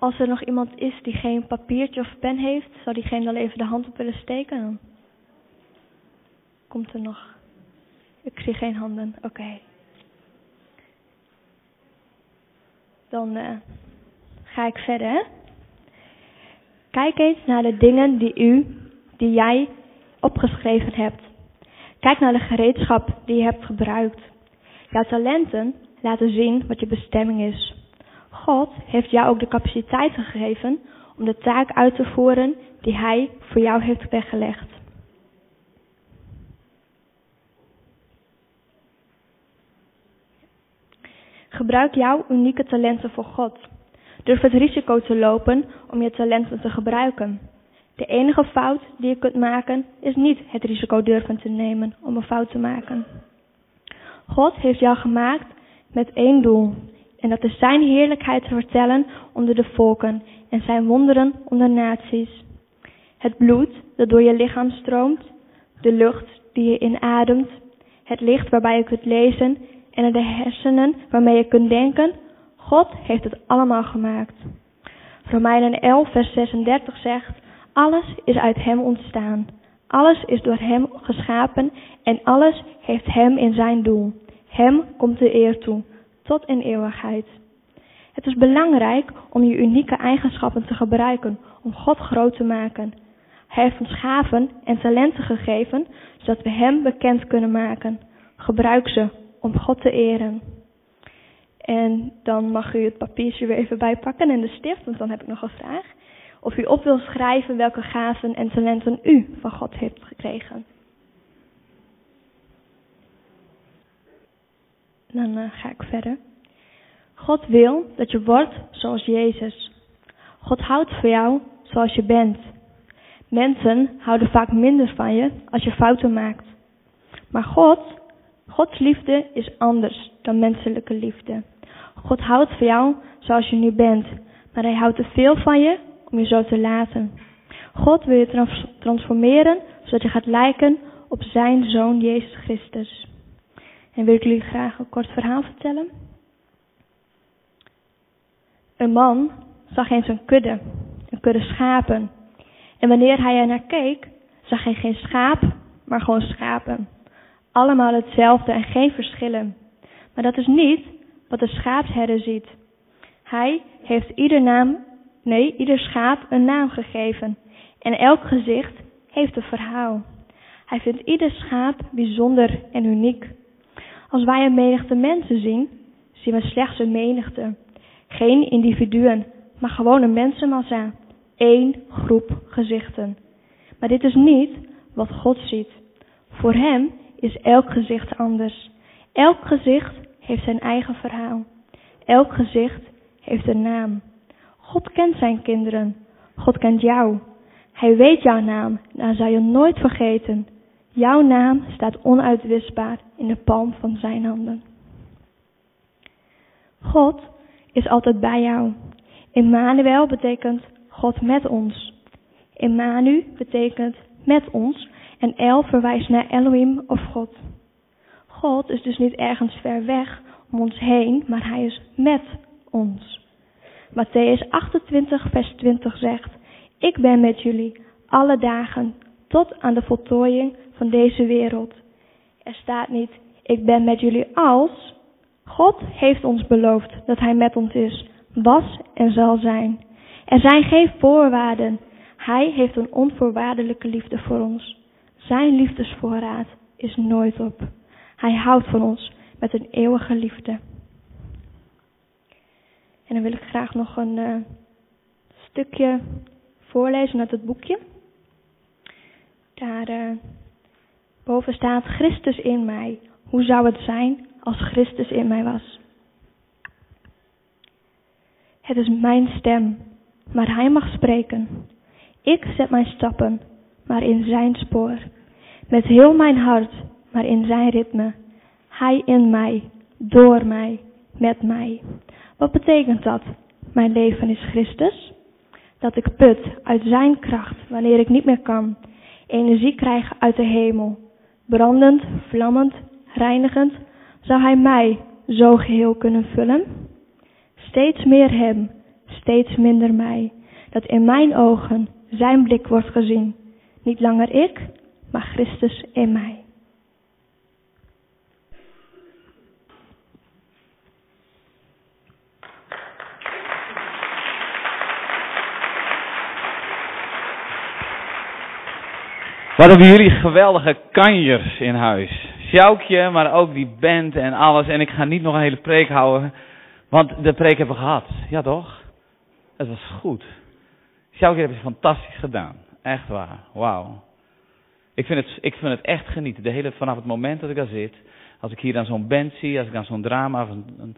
Als er nog iemand is die geen papiertje of pen heeft, zou diegene dan even de hand op willen steken? Dan komt er nog. Ik zie geen handen. Oké. Dan uh, ga ik verder. Kijk eens naar de dingen die u, die jij opgeschreven hebt. Kijk naar de gereedschap die je hebt gebruikt. Jouw talenten laten zien wat je bestemming is. God heeft jou ook de capaciteit gegeven om de taak uit te voeren die Hij voor jou heeft weggelegd. Gebruik jouw unieke talenten voor God. Durf het risico te lopen om je talenten te gebruiken. De enige fout die je kunt maken is niet het risico durven te nemen om een fout te maken. God heeft jou gemaakt met één doel. En dat is zijn heerlijkheid te vertellen onder de volken en zijn wonderen onder naties. Het bloed dat door je lichaam stroomt, de lucht die je inademt, het licht waarbij je kunt lezen en de hersenen waarmee je kunt denken. God heeft het allemaal gemaakt. Romeinen 11, vers 36 zegt, alles is uit Hem ontstaan. Alles is door Hem geschapen en alles heeft Hem in zijn doel. Hem komt de eer toe, tot in eeuwigheid. Het is belangrijk om je unieke eigenschappen te gebruiken om God groot te maken. Hij heeft ons gaven en talenten gegeven, zodat we Hem bekend kunnen maken. Gebruik ze om God te eren. En dan mag u het papiertje weer even bijpakken en de stift, want dan heb ik nog een vraag. Of u op wil schrijven welke gaven en talenten u van God heeft gekregen. Dan uh, ga ik verder. God wil dat je wordt zoals Jezus. God houdt van jou zoals je bent. Mensen houden vaak minder van je als je fouten maakt. Maar God, Gods liefde is anders dan menselijke liefde. God houdt van jou zoals je nu bent, maar hij houdt te veel van je om je zo te laten. God wil je transformeren zodat je gaat lijken op zijn zoon Jezus Christus. En wil ik jullie graag een kort verhaal vertellen. Een man zag eens een kudde, een kudde schapen. En wanneer hij er naar keek, zag hij geen schaap, maar gewoon schapen. Allemaal hetzelfde en geen verschillen. Maar dat is niet wat de schaapsherder ziet. Hij heeft ieder naam, nee, ieder schaap een naam gegeven. En elk gezicht heeft een verhaal. Hij vindt ieder schaap bijzonder en uniek. Als wij een menigte mensen zien, zien we slechts een menigte. Geen individuen, maar gewoon een mensenmassa. Eén groep gezichten. Maar dit is niet wat God ziet. Voor hem is elk gezicht anders. Elk gezicht heeft zijn eigen verhaal. Elk gezicht heeft een naam. God kent zijn kinderen. God kent jou. Hij weet jouw naam en hij zal je nooit vergeten. Jouw naam staat onuitwisbaar in de palm van zijn handen. God is altijd bij jou. Emmanuel betekent God met ons. Emmanuel betekent met ons en El verwijst naar Elohim of God. God is dus niet ergens ver weg om ons heen, maar hij is met ons. Matthäus 28, vers 20 zegt: Ik ben met jullie alle dagen tot aan de voltooiing van deze wereld. Er staat niet: Ik ben met jullie als. God heeft ons beloofd dat Hij met ons is, was en zal zijn. Er zijn geen voorwaarden. Hij heeft een onvoorwaardelijke liefde voor ons. Zijn liefdesvoorraad is nooit op. Hij houdt van ons met een eeuwige liefde. En dan wil ik graag nog een uh, stukje voorlezen uit het boekje. Daar boven staat Christus in mij. Hoe zou het zijn als Christus in mij was? Het is mijn stem, maar hij mag spreken. Ik zet mijn stappen, maar in zijn spoor. Met heel mijn hart, maar in zijn ritme. Hij in mij, door mij, met mij. Wat betekent dat? Mijn leven is Christus. Dat ik put uit zijn kracht wanneer ik niet meer kan. Energie krijg uit de hemel. Brandend, vlammend, reinigend. Zou hij mij zo geheel kunnen vullen? Steeds meer hem, steeds minder mij. Dat in mijn ogen zijn blik wordt gezien. Niet langer ik, maar Christus in mij. Wat hebben jullie geweldige kanjers in huis. Sjoukje, maar ook die band en alles. En ik ga niet nog een hele preek houden, want de preek hebben we gehad. Ja toch? Het was goed. Sjoukje hebben ze fantastisch gedaan. Echt waar. Wauw. Ik vind, het, ik vind het echt genieten. De hele, vanaf het moment dat ik daar zit. Als ik hier dan zo'n band zie, als ik dan zo'n drama of een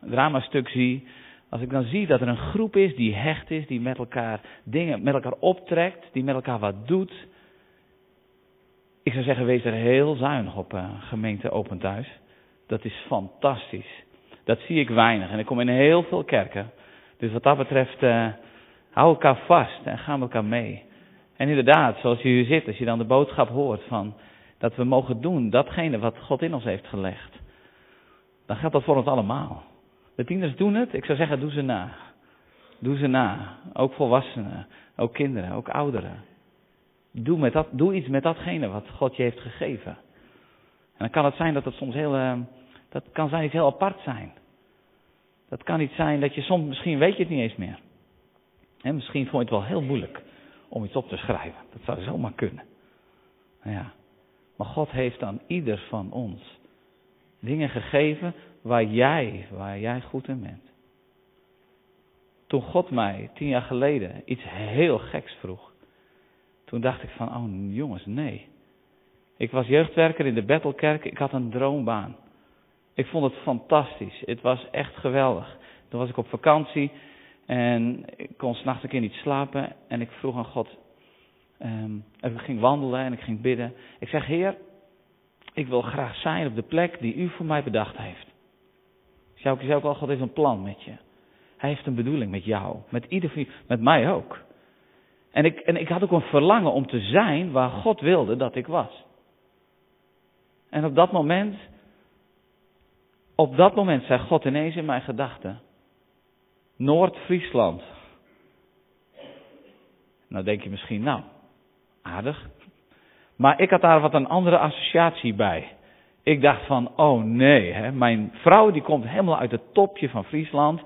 dramastuk zie. Als ik dan zie dat er een groep is die hecht is, die met elkaar dingen met elkaar optrekt, die met elkaar wat doet. Ik zou zeggen, wees er heel zuinig op, uh, gemeente Open Thuis. Dat is fantastisch. Dat zie ik weinig. En ik kom in heel veel kerken. Dus wat dat betreft, uh, hou elkaar vast en ga met elkaar mee. En inderdaad, zoals je hier zit, als je dan de boodschap hoort van dat we mogen doen datgene wat God in ons heeft gelegd. Dan geldt dat voor ons allemaal. De tieners doen het, ik zou zeggen, doe ze na. Doe ze na. Ook volwassenen, ook kinderen, ook ouderen. Doe, met dat, doe iets met datgene wat God je heeft gegeven. En dan kan het zijn dat het soms heel, uh, dat kan zijn iets heel apart zijn. Dat kan iets zijn dat je soms, misschien weet je het niet eens meer. En misschien vond je het wel heel moeilijk om iets op te schrijven. Dat zou zomaar kunnen. Nou ja. Maar God heeft aan ieder van ons dingen gegeven waar jij, waar jij goed in bent. Toen God mij tien jaar geleden iets heel geks vroeg, toen dacht ik van, oh jongens, nee. Ik was jeugdwerker in de Bethelkerk, ik had een droombaan. Ik vond het fantastisch, het was echt geweldig. Toen was ik op vakantie en ik kon s'nachts een keer niet slapen en ik vroeg aan God, um, ik ging wandelen en ik ging bidden. Ik zeg, Heer, ik wil graag zijn op de plek die u voor mij bedacht heeft. Ik ook al, God heeft een plan met je. Hij heeft een bedoeling met jou, met ieder van met mij ook. En ik, en ik had ook een verlangen om te zijn waar God wilde dat ik was. En op dat moment, op dat moment zei God ineens in mijn gedachten, Noord-Friesland. Nou denk je misschien, nou, aardig. Maar ik had daar wat een andere associatie bij. Ik dacht van, oh nee, hè, mijn vrouw die komt helemaal uit het topje van Friesland.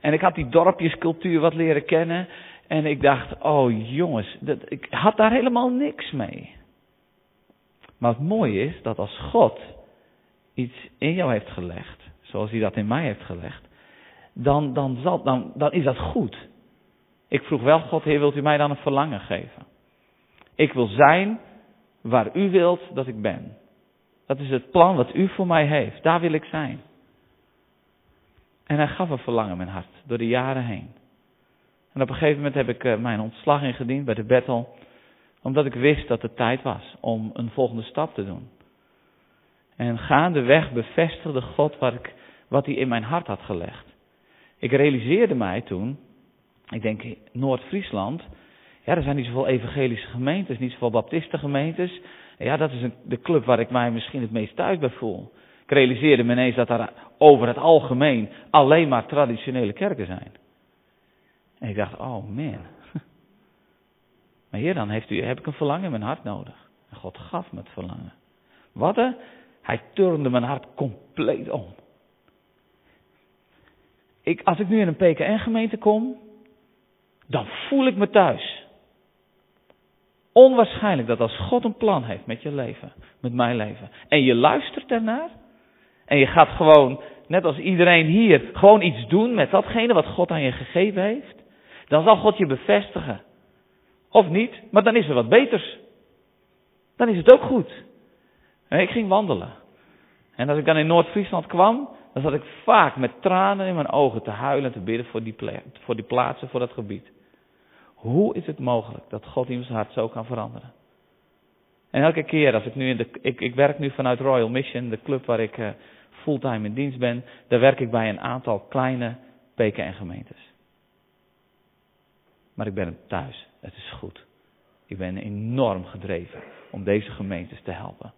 En ik had die dorpjescultuur wat leren kennen. En ik dacht, oh jongens, dat, ik had daar helemaal niks mee. Maar het mooie is dat als God iets in jou heeft gelegd, zoals hij dat in mij heeft gelegd, dan, dan, zal, dan, dan is dat goed. Ik vroeg wel God, Heer, wilt u mij dan een verlangen geven? Ik wil zijn waar u wilt dat ik ben. Dat is het plan wat u voor mij heeft. Daar wil ik zijn. En hij gaf een verlangen in mijn hart door de jaren heen. En op een gegeven moment heb ik eh, mijn ontslag ingediend bij de battle. Omdat ik wist dat het tijd was om een volgende stap te doen. En gaandeweg bevestigde God wat, ik, wat hij in mijn hart had gelegd. Ik realiseerde mij toen, ik denk Noord-Friesland, ja, er zijn niet zoveel evangelische gemeentes, niet zoveel baptistengemeentes. Ja, dat is een, de club waar ik mij misschien het meest thuis bij voel. Ik realiseerde me ineens dat er over het algemeen alleen maar traditionele kerken zijn. En ik dacht, oh man. Maar hier dan heeft u, heb ik een verlangen in mijn hart nodig. En God gaf me het verlangen. Wat hè? Hij turnde mijn hart compleet om. Ik, als ik nu in een PKN-gemeente kom, dan voel ik me thuis. Onwaarschijnlijk dat als God een plan heeft met je leven, met mijn leven, en je luistert ernaar, en je gaat gewoon, net als iedereen hier, gewoon iets doen met datgene wat God aan je gegeven heeft, dan zal God je bevestigen. Of niet, maar dan is er wat beters. Dan is het ook goed. Ik ging wandelen. En als ik dan in Noord-Friesland kwam, dan zat ik vaak met tranen in mijn ogen te huilen en te bidden voor die, voor die plaatsen, voor dat gebied. Hoe is het mogelijk dat God iemands hart zo kan veranderen? En elke keer als ik nu in de. Ik, ik werk nu vanuit Royal Mission, de club waar ik uh, fulltime in dienst ben. Daar werk ik bij een aantal kleine PKN-gemeentes. Maar ik ben thuis. Het is goed. Ik ben enorm gedreven om deze gemeentes te helpen.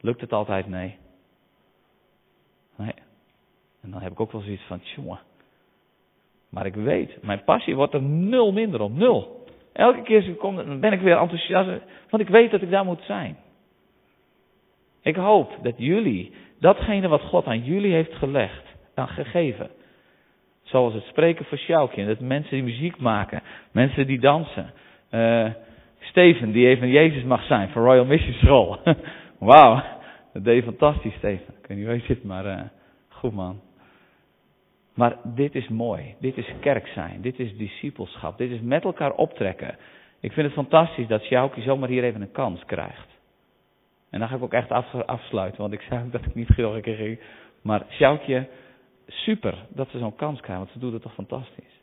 Lukt het altijd? Nee. Nee. En dan heb ik ook wel zoiets van, jongen. Maar ik weet, mijn passie wordt er nul minder om. Nul. Elke keer als ik kom, ben ik weer enthousiast. Want ik weet dat ik daar moet zijn. Ik hoop dat jullie, datgene wat God aan jullie heeft gelegd, aan gegeven. Zoals het spreken voor Sjoukje. Dat mensen die muziek maken. Mensen die dansen. Uh, Steven, die even Jezus mag zijn voor Royal Mission School. Wauw, dat deed je fantastisch, Steven. Ik weet niet waar je zit, maar uh, goed man. Maar dit is mooi. Dit is kerk zijn. Dit is discipelschap. Dit is met elkaar optrekken. Ik vind het fantastisch dat Sjoukje zomaar hier even een kans krijgt. En dan ga ik ook echt afsluiten, want ik zei dat ik niet een keer ging. Maar Sjoukje, super dat ze zo'n kans krijgen, want ze doet het toch fantastisch.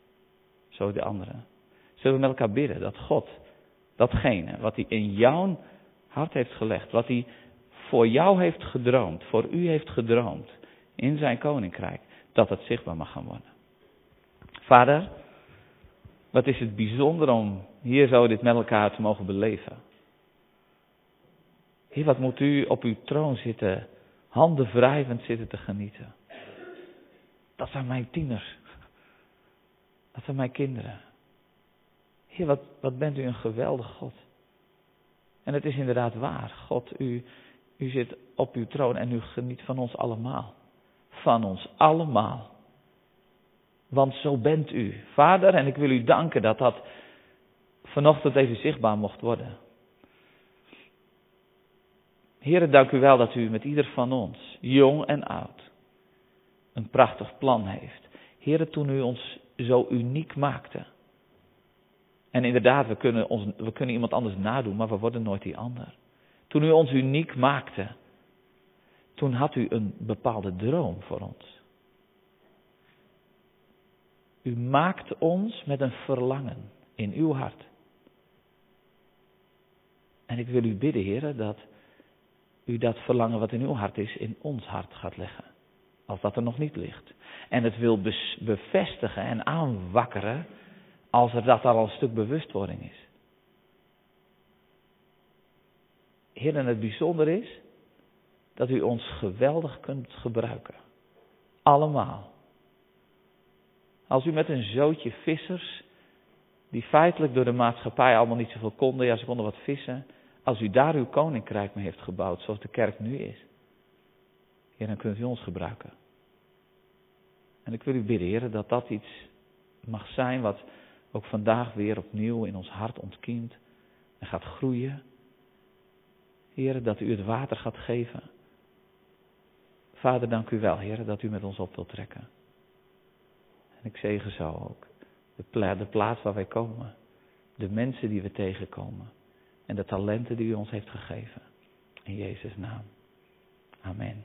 Zo de anderen. Zullen we met elkaar bidden dat God datgene wat hij in jouw hart heeft gelegd, wat hij voor jou heeft gedroomd, voor u heeft gedroomd in zijn koninkrijk, dat het zichtbaar mag gaan worden. Vader, wat is het bijzonder om hier zo dit met elkaar te mogen beleven. Heer, wat moet u op uw troon zitten, handen wrijvend zitten te genieten. Dat zijn mijn tieners. Dat zijn mijn kinderen. Heer, wat, wat bent u een geweldig God. En het is inderdaad waar. God, u, u zit op uw troon en u geniet van ons allemaal. Van ons allemaal. Want zo bent u. Vader, en ik wil u danken dat dat vanochtend even zichtbaar mocht worden. Heren, dank u wel dat u met ieder van ons, jong en oud, een prachtig plan heeft. Heren, toen u ons zo uniek maakte. En inderdaad, we kunnen, ons, we kunnen iemand anders nadoen, maar we worden nooit die ander. Toen u ons uniek maakte, toen had u een bepaalde droom voor ons. U maakt ons met een verlangen in uw hart. En ik wil u bidden, heren, dat u dat verlangen wat in uw hart is, in ons hart gaat leggen. Als dat er nog niet ligt. En het wil bevestigen en aanwakkeren als er dat al een stuk bewustwording is. Heer, en het bijzonder is dat u ons geweldig kunt gebruiken. Allemaal. Als u met een zootje vissers, die feitelijk door de maatschappij allemaal niet zoveel konden, ja ze konden wat vissen, als u daar uw koninkrijk mee heeft gebouwd, zoals de kerk nu is, Heer, dan kunt u ons gebruiken. En ik wil u bidden, Heer, dat dat iets mag zijn wat ook vandaag weer opnieuw in ons hart ontkiemt en gaat groeien. Heer, dat u het water gaat geven. Vader, dank u wel, Heer, dat u met ons op wilt trekken. En ik zegen zo ook de, de plaats waar wij komen, de mensen die we tegenkomen en de talenten die u ons heeft gegeven. In Jezus' naam. Amen.